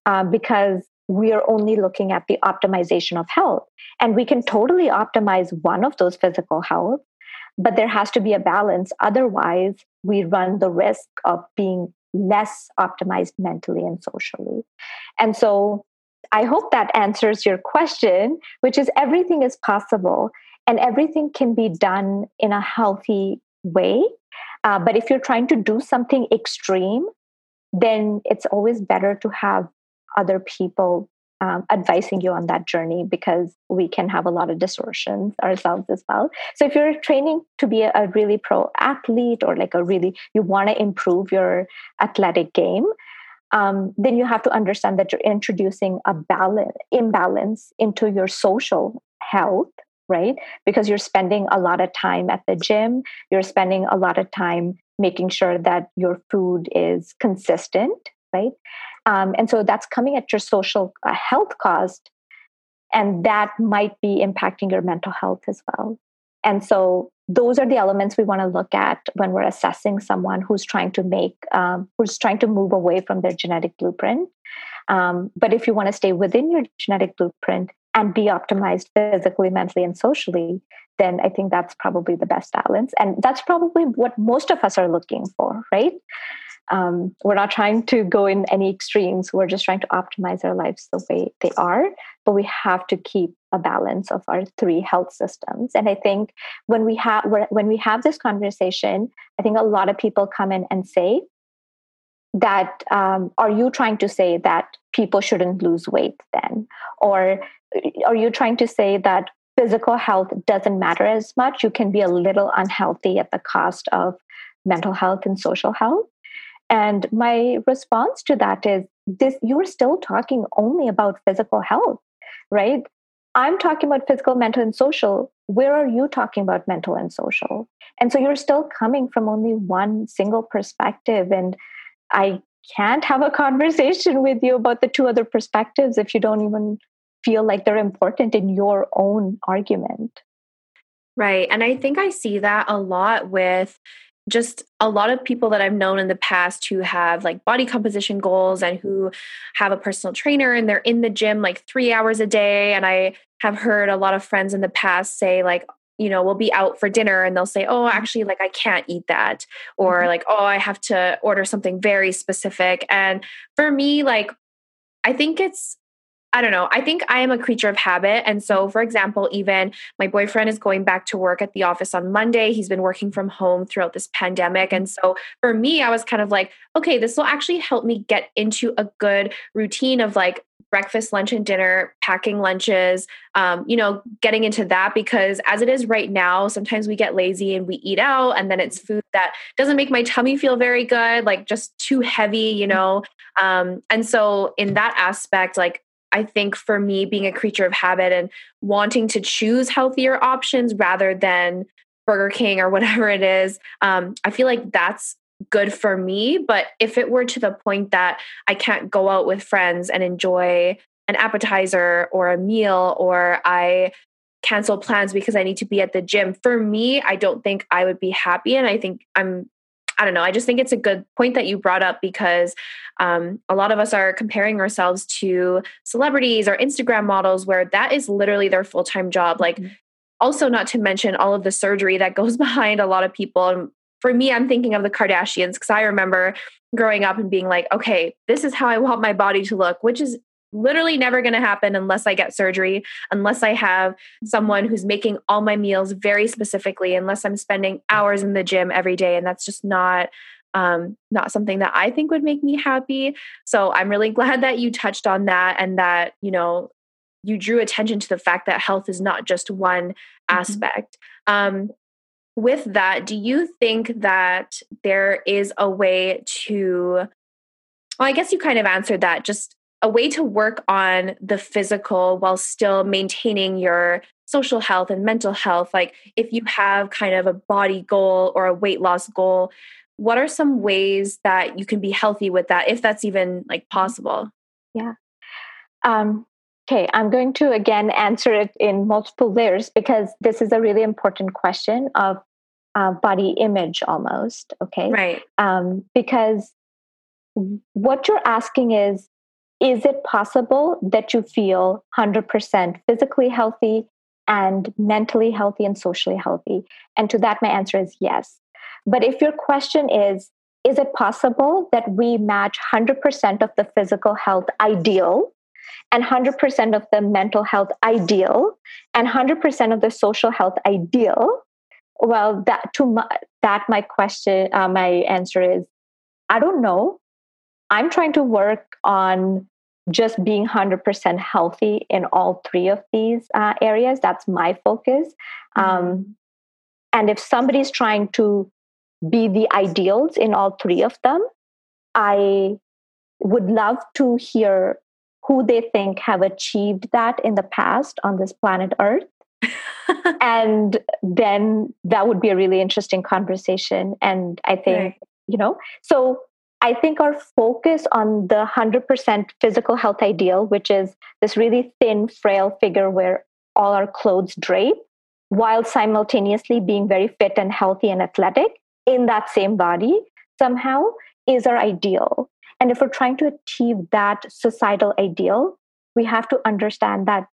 uh, because we are only looking at the optimization of health. And we can totally optimize one of those physical health, but there has to be a balance. Otherwise, we run the risk of being less optimized mentally and socially. And so I hope that answers your question, which is everything is possible and everything can be done in a healthy way. Uh, but if you're trying to do something extreme, then it's always better to have other people um, advising you on that journey because we can have a lot of distortions ourselves as well. So if you're training to be a, a really pro athlete or like a really you want to improve your athletic game, um, then you have to understand that you're introducing a balance imbalance into your social health right because you're spending a lot of time at the gym you're spending a lot of time making sure that your food is consistent right um, and so that's coming at your social uh, health cost. And that might be impacting your mental health as well. And so those are the elements we want to look at when we're assessing someone who's trying to make, um, who's trying to move away from their genetic blueprint. Um, but if you want to stay within your genetic blueprint and be optimized physically, mentally, and socially, then I think that's probably the best balance. And that's probably what most of us are looking for, right? Um, we're not trying to go in any extremes. We're just trying to optimize our lives the way they are. But we have to keep a balance of our three health systems. And I think when we have when we have this conversation, I think a lot of people come in and say that um, are you trying to say that people shouldn't lose weight then, or are you trying to say that physical health doesn't matter as much. You can be a little unhealthy at the cost of mental health and social health. And my response to that is this you're still talking only about physical health, right? I'm talking about physical, mental, and social. Where are you talking about mental and social? And so you're still coming from only one single perspective. And I can't have a conversation with you about the two other perspectives if you don't even feel like they're important in your own argument. Right. And I think I see that a lot with just a lot of people that I've known in the past who have like body composition goals and who have a personal trainer and they're in the gym like three hours a day. And I have heard a lot of friends in the past say, like, you know, we'll be out for dinner and they'll say, oh, mm-hmm. actually, like, I can't eat that. Or mm-hmm. like, oh, I have to order something very specific. And for me, like, I think it's I don't know. I think I am a creature of habit. And so, for example, even my boyfriend is going back to work at the office on Monday. He's been working from home throughout this pandemic. And so, for me, I was kind of like, okay, this will actually help me get into a good routine of like breakfast, lunch, and dinner, packing lunches, um, you know, getting into that because as it is right now, sometimes we get lazy and we eat out, and then it's food that doesn't make my tummy feel very good, like just too heavy, you know. Um, and so, in that aspect, like I think for me, being a creature of habit and wanting to choose healthier options rather than Burger King or whatever it is, um, I feel like that's good for me. But if it were to the point that I can't go out with friends and enjoy an appetizer or a meal, or I cancel plans because I need to be at the gym, for me, I don't think I would be happy. And I think I'm I don't know. I just think it's a good point that you brought up because um, a lot of us are comparing ourselves to celebrities or Instagram models where that is literally their full time job. Like, mm-hmm. also, not to mention all of the surgery that goes behind a lot of people. And for me, I'm thinking of the Kardashians because I remember growing up and being like, okay, this is how I want my body to look, which is literally never going to happen unless I get surgery, unless I have someone who's making all my meals very specifically, unless I'm spending hours in the gym every day. And that's just not um, not something that I think would make me happy. So I'm really glad that you touched on that and that, you know, you drew attention to the fact that health is not just one mm-hmm. aspect. Um, with that, do you think that there is a way to, well, I guess you kind of answered that just a way to work on the physical while still maintaining your social health and mental health. Like if you have kind of a body goal or a weight loss goal what are some ways that you can be healthy with that if that's even like possible? Yeah. Um, okay i'm going to again answer it in multiple layers because this is a really important question of uh, body image almost okay? Right. Um, because what you're asking is is it possible that you feel 100% physically healthy and mentally healthy and socially healthy? And to that, my answer is yes. But if your question is, is it possible that we match 100% of the physical health ideal and 100% of the mental health ideal and 100% of the social health ideal? Well, that to my, that my question, uh, my answer is, I don't know. I'm trying to work on just being 100% healthy in all three of these uh, areas. That's my focus. Mm-hmm. Um, and if somebody's trying to be the ideals in all three of them, I would love to hear who they think have achieved that in the past on this planet Earth. and then that would be a really interesting conversation. And I think, right. you know, so I think our focus on the 100% physical health ideal, which is this really thin, frail figure where all our clothes drape, while simultaneously being very fit and healthy and athletic in that same body, somehow is our ideal. And if we're trying to achieve that societal ideal, we have to understand that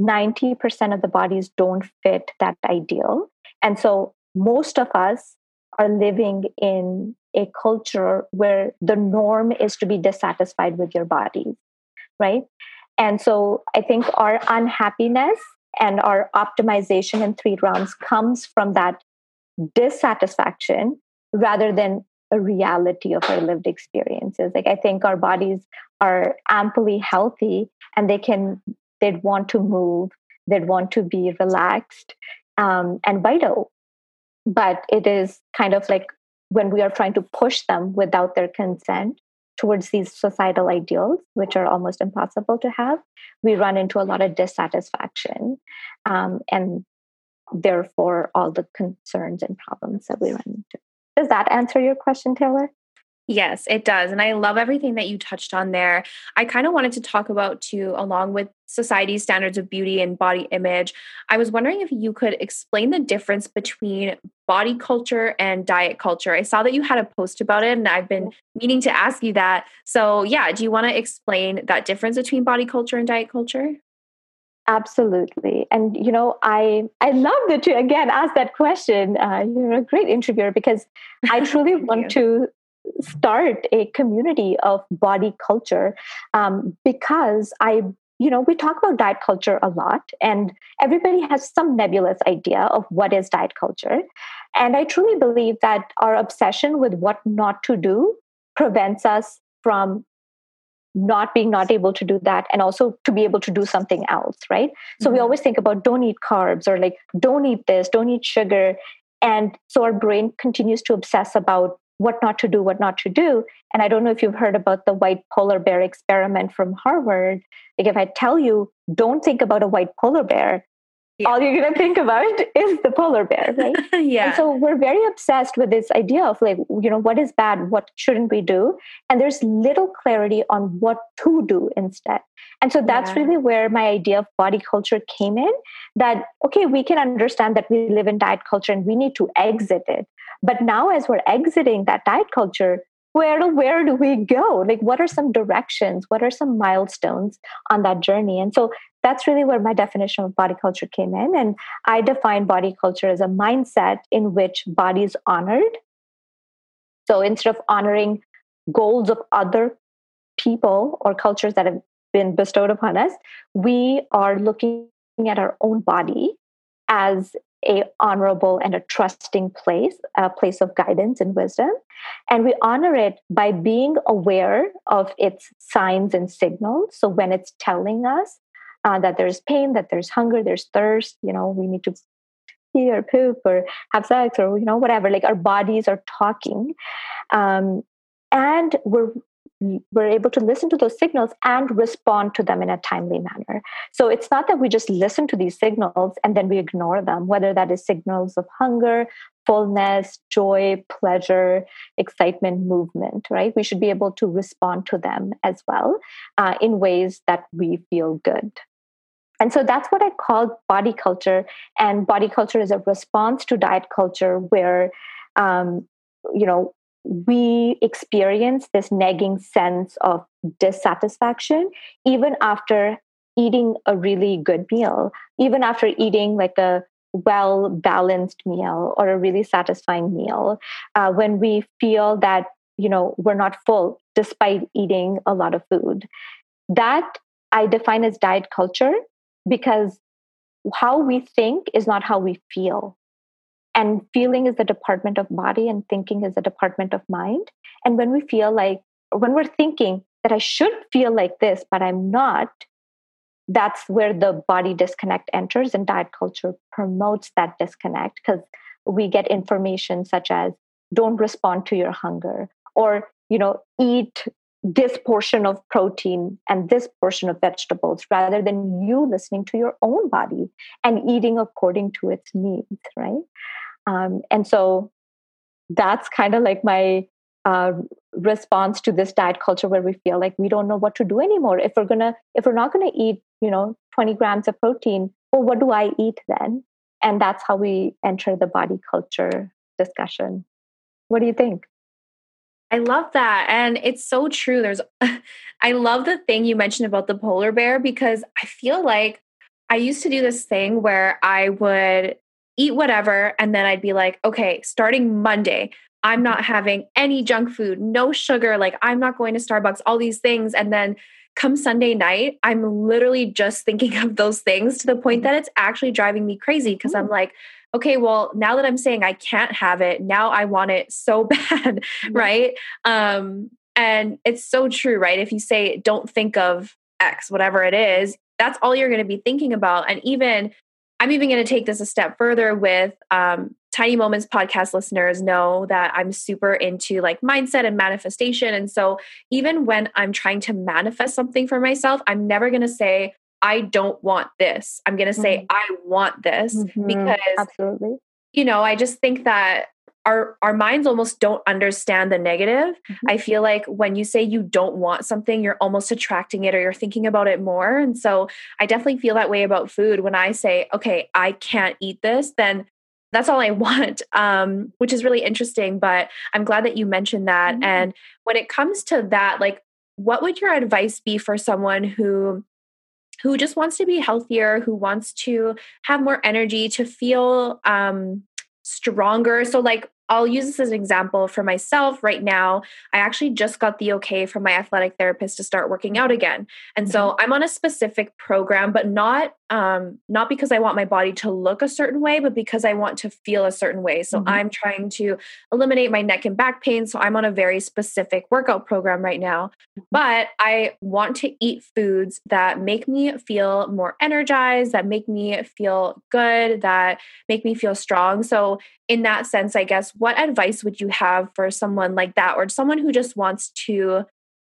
90% of the bodies don't fit that ideal. And so most of us are living in a culture where the norm is to be dissatisfied with your body, right? And so I think our unhappiness and our optimization in three rounds comes from that dissatisfaction rather than a reality of our lived experiences. Like I think our bodies are amply healthy and they can they'd want to move they'd want to be relaxed um, and vital. But it is kind of like when we are trying to push them without their consent towards these societal ideals, which are almost impossible to have, we run into a lot of dissatisfaction. Um, and therefore, all the concerns and problems that we run into. Does that answer your question, Taylor? Yes, it does. And I love everything that you touched on there. I kind of wanted to talk about too, along with society's standards of beauty and body image. I was wondering if you could explain the difference between body culture and diet culture. I saw that you had a post about it, and I've been meaning to ask you that. So, yeah, do you want to explain that difference between body culture and diet culture? absolutely and you know i i love that you again asked that question uh, you're a great interviewer because i truly want to start a community of body culture um, because I, you know, we talk about diet culture a lot, and everybody has some nebulous idea of what is diet culture. And I truly believe that our obsession with what not to do prevents us from not being not able to do that and also to be able to do something else right so mm-hmm. we always think about don't eat carbs or like don't eat this don't eat sugar and so our brain continues to obsess about what not to do, what not to do. And I don't know if you've heard about the white polar bear experiment from Harvard. Like, if I tell you, don't think about a white polar bear, yeah. all you're going to think about is the polar bear, right? yeah. And so we're very obsessed with this idea of like, you know, what is bad? What shouldn't we do? And there's little clarity on what to do instead. And so that's yeah. really where my idea of body culture came in that, okay, we can understand that we live in diet culture and we need to exit it. But now, as we're exiting that diet culture, where where do we go? Like, what are some directions? What are some milestones on that journey? And so that's really where my definition of body culture came in. And I define body culture as a mindset in which body is honored. So instead of honoring goals of other people or cultures that have been bestowed upon us, we are looking at our own body as a honorable and a trusting place a place of guidance and wisdom. And we honor it by being aware of its signs and signals. So when it's telling us uh, that there's pain that there's hunger there's thirst you know we need to pee or poop or have sex or you know whatever like our bodies are talking. Um, and we're we're able to listen to those signals and respond to them in a timely manner. So it's not that we just listen to these signals and then we ignore them, whether that is signals of hunger, fullness, joy, pleasure, excitement, movement, right? We should be able to respond to them as well uh, in ways that we feel good. And so that's what I call body culture. And body culture is a response to diet culture where, um, you know, we experience this nagging sense of dissatisfaction even after eating a really good meal, even after eating like a well balanced meal or a really satisfying meal, uh, when we feel that you know we're not full despite eating a lot of food. That I define as diet culture because how we think is not how we feel and feeling is the department of body and thinking is the department of mind. And when we feel like when we're thinking that i should feel like this but i'm not that's where the body disconnect enters and diet culture promotes that disconnect because we get information such as don't respond to your hunger or you know eat this portion of protein and this portion of vegetables rather than you listening to your own body and eating according to its needs right um, and so that's kind of like my uh, response to this diet culture where we feel like we don't know what to do anymore. If we're gonna, if we're not gonna eat, you know, 20 grams of protein, well, what do I eat then? And that's how we enter the body culture discussion. What do you think? I love that. And it's so true. There's, I love the thing you mentioned about the polar bear because I feel like I used to do this thing where I would eat whatever. And then I'd be like, okay, starting Monday, I'm not having any junk food, no sugar. Like, I'm not going to Starbucks, all these things. And then come Sunday night, I'm literally just thinking of those things to the point mm-hmm. that it's actually driving me crazy because I'm like, okay, well, now that I'm saying I can't have it, now I want it so bad, right? Um, and it's so true, right? If you say, don't think of X, whatever it is, that's all you're going to be thinking about. And even, I'm even going to take this a step further with um, Tiny Moments podcast listeners know that I'm super into like mindset and manifestation. And so even when I'm trying to manifest something for myself, I'm never going to say, I don't want this. I'm going to say, mm-hmm. I want this mm-hmm. because absolutely. You know, I just think that our our minds almost don't understand the negative. Mm-hmm. I feel like when you say you don't want something, you're almost attracting it or you're thinking about it more. And so I definitely feel that way about food. When I say, okay, I can't eat this, then that's all I want, um, which is really interesting. But I'm glad that you mentioned that. Mm-hmm. And when it comes to that, like, what would your advice be for someone who who just wants to be healthier, who wants to have more energy, to feel um, stronger. So, like, I'll use this as an example for myself right now. I actually just got the okay from my athletic therapist to start working out again. And so mm-hmm. I'm on a specific program, but not um, not because I want my body to look a certain way, but because I want to feel a certain way. So mm-hmm. I'm trying to eliminate my neck and back pain. So I'm on a very specific workout program right now. Mm-hmm. But I want to eat foods that make me feel more energized, that make me feel good, that make me feel strong. So, in that sense, I guess, what advice would you have for someone like that or someone who just wants to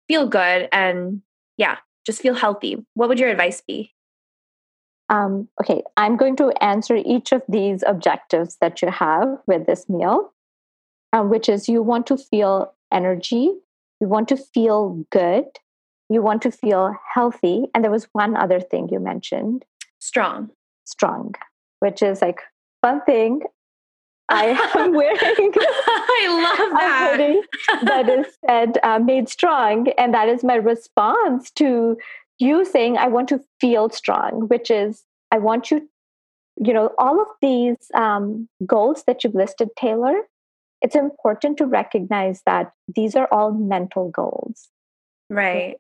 feel good and, yeah, just feel healthy? What would your advice be? Um, okay, I'm going to answer each of these objectives that you have with this meal, um, which is you want to feel energy, you want to feel good, you want to feel healthy. And there was one other thing you mentioned strong. Strong, which is like one thing I am wearing. I love that. that is said uh, made strong. And that is my response to you saying i want to feel strong which is i want you you know all of these um, goals that you've listed taylor it's important to recognize that these are all mental goals right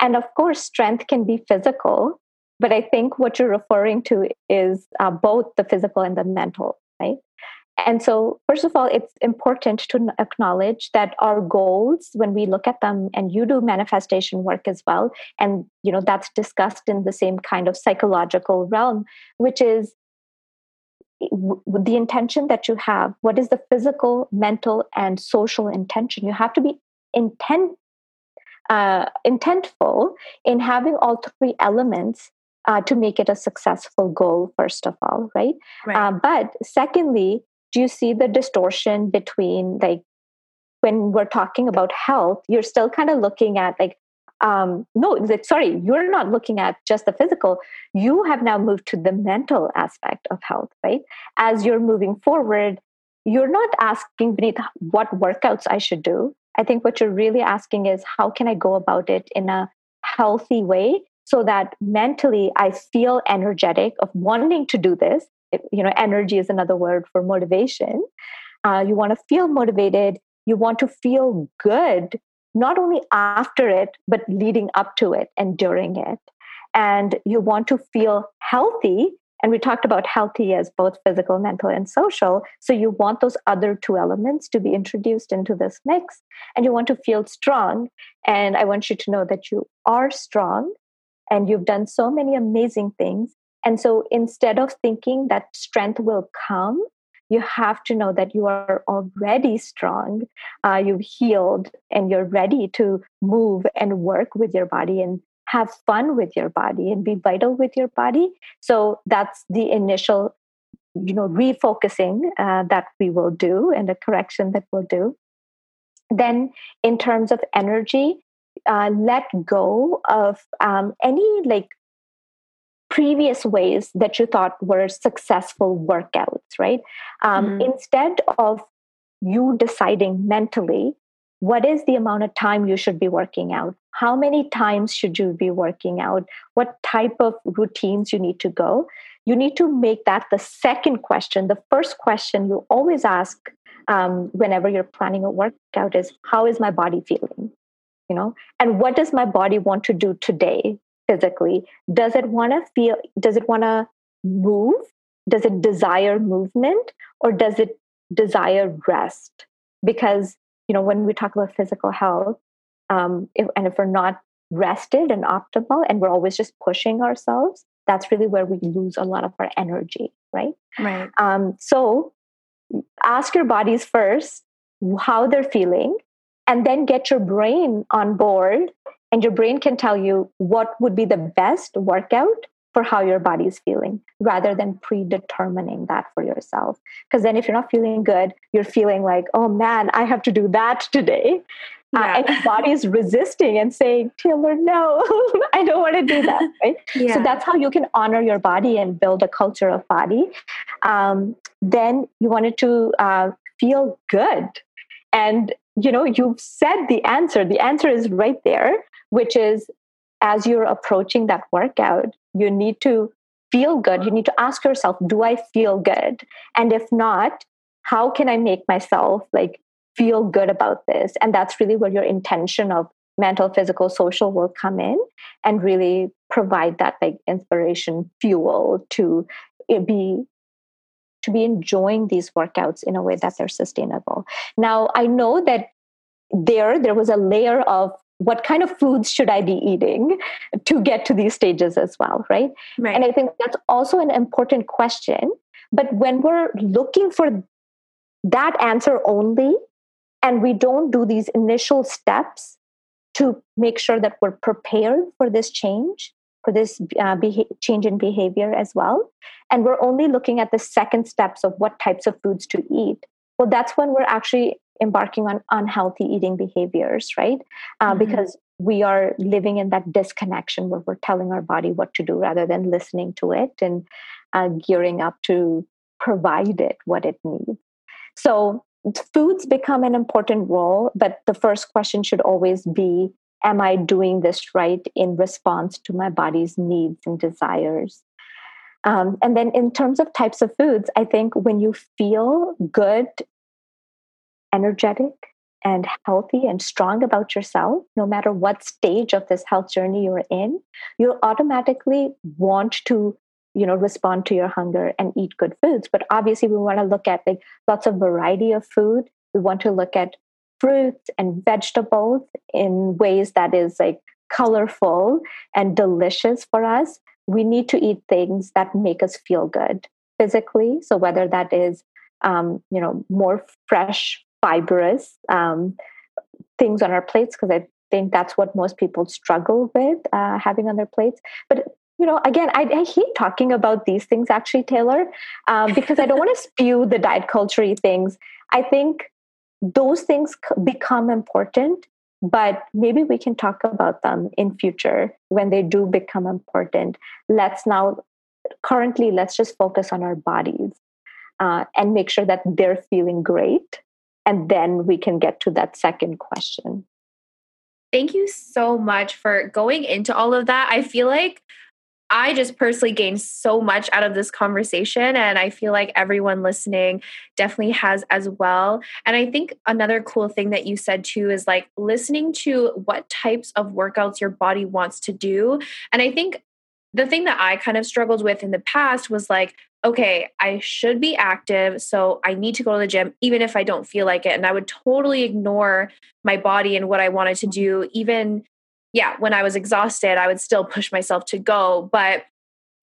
and of course strength can be physical but i think what you're referring to is uh, both the physical and the mental right and so, first of all, it's important to acknowledge that our goals, when we look at them, and you do manifestation work as well, and you know that's discussed in the same kind of psychological realm, which is the intention that you have. What is the physical, mental, and social intention? You have to be intent uh, intentful in having all three elements uh, to make it a successful goal first of all right, right. Uh, but secondly do you see the distortion between like when we're talking about health you're still kind of looking at like um, no like, sorry you're not looking at just the physical. You have now moved to the mental aspect of health right? As you're moving forward you're not asking beneath what workouts i should do. I think what you're really asking is how can i go about it in a healthy way so that mentally i feel energetic of wanting to do this you know energy is another word for motivation. Uh, you want to feel motivated. You want to feel good not only after it but leading up to it and during it. And you want to feel healthy and we talked about healthy as both physical mental and social. So you want those other two elements to be introduced into this mix and you want to feel strong. And i want you to know that you are strong and you've done so many amazing things and so instead of thinking that strength will come, you have to know that you are already strong, uh, you've healed, and you're ready to move and work with your body and have fun with your body and be vital with your body. So that's the initial, you know, refocusing uh, that we will do and the correction that we'll do. Then, in terms of energy, uh, let go of um, any like previous ways that you thought were successful workouts, right? Um, mm-hmm. Instead of you deciding mentally what is the amount of time you should be working out, how many times should you be working out, what type of routines you need to go, you need to make that the second question. The first question you always ask um, whenever you're planning a workout is, How is my body feeling? You know, and what does my body want to do today? Physically does it want to feel does it want to move does it desire movement or does it desire rest because you know when we talk about physical health um, if, and if we're not rested and optimal and we're always just pushing ourselves, that's really where we lose a lot of our energy, right? Right. Um, so ask your bodies first how they're feeling and then get your brain on board and your brain can tell you what would be the best workout for how your body is feeling rather than predetermining that for yourself. Because then, if you're not feeling good, you're feeling like, oh man, I have to do that today. Uh, yeah. Uh, and your body is resisting and saying, Taylor, no, I don't want to do that. Right? Yeah. So that's how you can honor your body and build a culture of body. Um, then you wanted to uh, feel good. And you know, you've said the answer. The answer is right there, which is as you're approaching that workout, you need to feel good. You need to ask yourself, do I feel good? And if not, how can I make myself like feel good about this? And that's really where your intention of mental, physical, social will come in and really provide that like inspiration fuel to eh, be to be enjoying these workouts in a way that they're sustainable. Now, I know that there there was a layer of what kind of foods should I be eating to get to these stages as well, right? right? And I think that's also an important question. But when we're looking for that answer only, and we don't do these initial steps to make sure that we're prepared for this change, for this uh, beha- change in behavior as well, and we're only looking at the second steps of what types of foods to eat, well, that's when we're actually embarking on unhealthy eating behaviors, right? Uh, mm-hmm. Because we are living in that disconnection where we're telling our body what to do rather than listening to it and uh, gearing up to provide it what it needs. So, foods become an important role, but the first question should always be Am I doing this right in response to my body's needs and desires? Um, and then, in terms of types of foods, I think when you feel good energetic and healthy and strong about yourself, no matter what stage of this health journey you're in, you'll automatically want to you know respond to your hunger and eat good foods but obviously we want to look at like lots of variety of food we want to look at fruits and vegetables in ways that is like colorful and delicious for us we need to eat things that make us feel good physically so whether that is um, you know more fresh fibrous um, things on our plates because I think that's what most people struggle with uh, having on their plates. But you know, again, I, I hate talking about these things actually, Taylor, um, because I don't want to spew the diet culture things. I think those things become important but maybe we can talk about them in future when they do become important let's now currently let's just focus on our bodies uh, and make sure that they're feeling great and then we can get to that second question. Thank you so much for going into all of that. I feel like I just personally gained so much out of this conversation, and I feel like everyone listening definitely has as well. And I think another cool thing that you said too is like listening to what types of workouts your body wants to do. And I think the thing that I kind of struggled with in the past was like, okay, I should be active. So I need to go to the gym, even if I don't feel like it. And I would totally ignore my body and what I wanted to do. Even, yeah, when I was exhausted, I would still push myself to go. But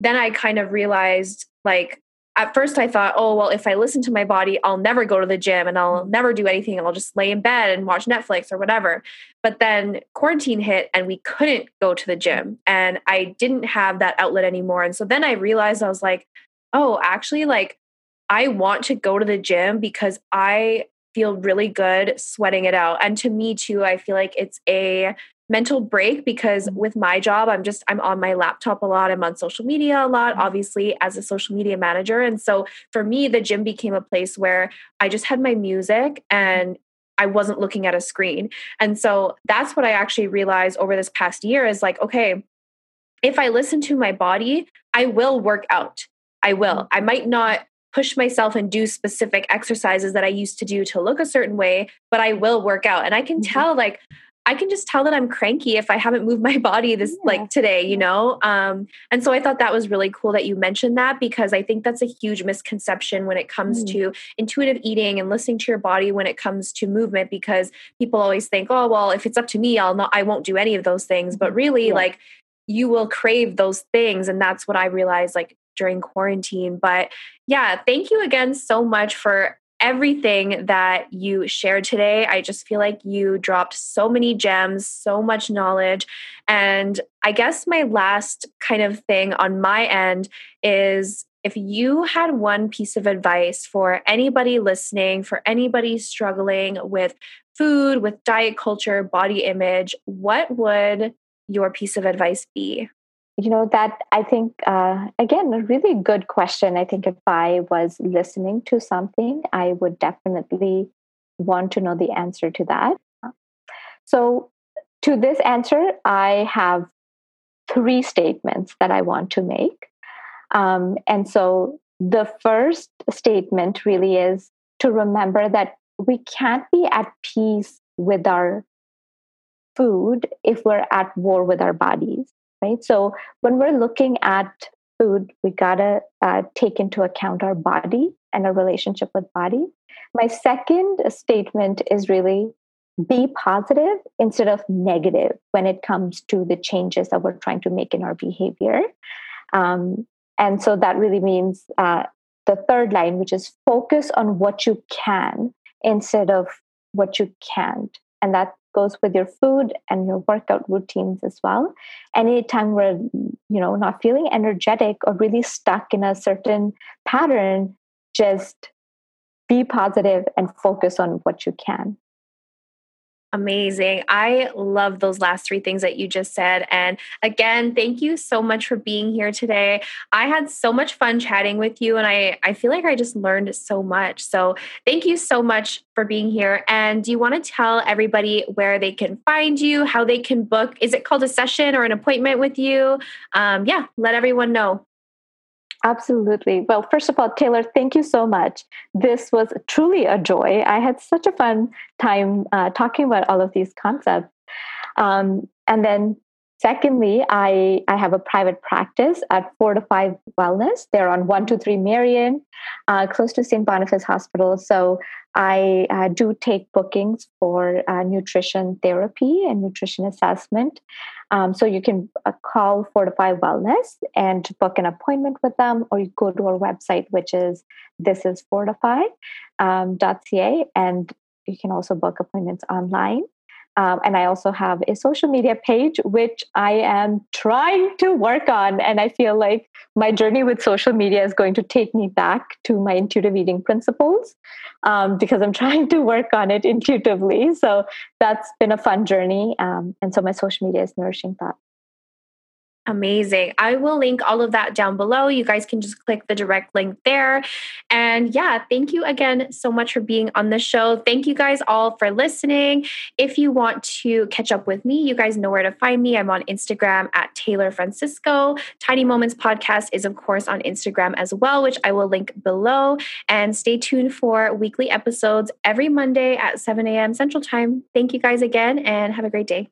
then I kind of realized like, at first I thought, oh, well, if I listen to my body, I'll never go to the gym and I'll mm. never do anything. I'll just lay in bed and watch Netflix or whatever. But then quarantine hit and we couldn't go to the gym and I didn't have that outlet anymore. And so then I realized I was like, oh, actually, like I want to go to the gym because I feel really good sweating it out. And to me, too, I feel like it's a mental break because mm-hmm. with my job i'm just i'm on my laptop a lot i'm on social media a lot mm-hmm. obviously as a social media manager and so for me the gym became a place where i just had my music and I wasn't looking at a screen. And so that's what I actually realized over this past year is like, okay, if I listen to my body, I will work out. I will. Mm-hmm. I might not push myself and do specific exercises that I used to do to look a certain way, but I will work out. And I can mm-hmm. tell like I can just tell that I'm cranky if I haven't moved my body this yeah. like today, you know? Um, and so I thought that was really cool that you mentioned that because I think that's a huge misconception when it comes mm. to intuitive eating and listening to your body when it comes to movement because people always think, oh, well, if it's up to me, I'll not, I won't do any of those things. But really, yeah. like, you will crave those things. And that's what I realized like during quarantine. But yeah, thank you again so much for everything that you shared today. I just feel like you dropped so many gems, so much knowledge. And I guess my last kind of thing on my end is if you had one piece of advice for anybody listening, for anybody struggling with food, with diet culture, body image, what would your piece of advice be? You know that i think uh, again a really good question. I think if i was listening to something i would definitely want to know the answer to that. So to this answer i have three statements that i want to make. Um, and so the first statement really is to remember that we can't be at peace with our food if we're at war with our bodies right? So when we're looking at food, we gotta uh, take into account our body and our relationship with body. My second statement is really be positive instead of negative when it comes to the changes that we're trying to make in our behavior. Um, and so that really means uh, the third line, which is focus on what you can instead of what you can't. And that goes with your food and your workout routines as well. Anytime we're you know not feeling energetic or really stuck in a certain pattern just be positive and focus on what you can Amazing. I love those last three things that you just said. And again, thank you so much for being here today. I had so much fun chatting with you, and I, I feel like I just learned so much. So thank you so much for being here. And do you want to tell everybody where they can find you, how they can book? Is it called a session or an appointment with you? Um, yeah, let everyone know. Absolutely. Well, first of all, Taylor, thank you so much. This was truly a joy. I had such a fun time uh, talking about all of these concepts. Um, and then, secondly, I, I have a private practice at Fortify Wellness. They're on 123 Marion, uh, close to St. Boniface Hospital. So I uh, do take bookings for uh, nutrition therapy and nutrition assessment. Um, so you can uh, call Fortify Wellness and book an appointment with them, or you go to our website, which is thisisfortify.ca, um, and you can also book appointments online. Um, and I also have a social media page, which I am trying to work on. And I feel like my journey with social media is going to take me back to my intuitive eating principles um, because I'm trying to work on it intuitively. So that's been a fun journey. Um, and so my social media is Nourishing Thought. Amazing. I will link all of that down below. You guys can just click the direct link there. And yeah, thank you again so much for being on the show. Thank you guys all for listening. If you want to catch up with me, you guys know where to find me. I'm on Instagram at Taylor Francisco. Tiny Moments Podcast is, of course, on Instagram as well, which I will link below. And stay tuned for weekly episodes every Monday at 7 a.m. Central Time. Thank you guys again and have a great day.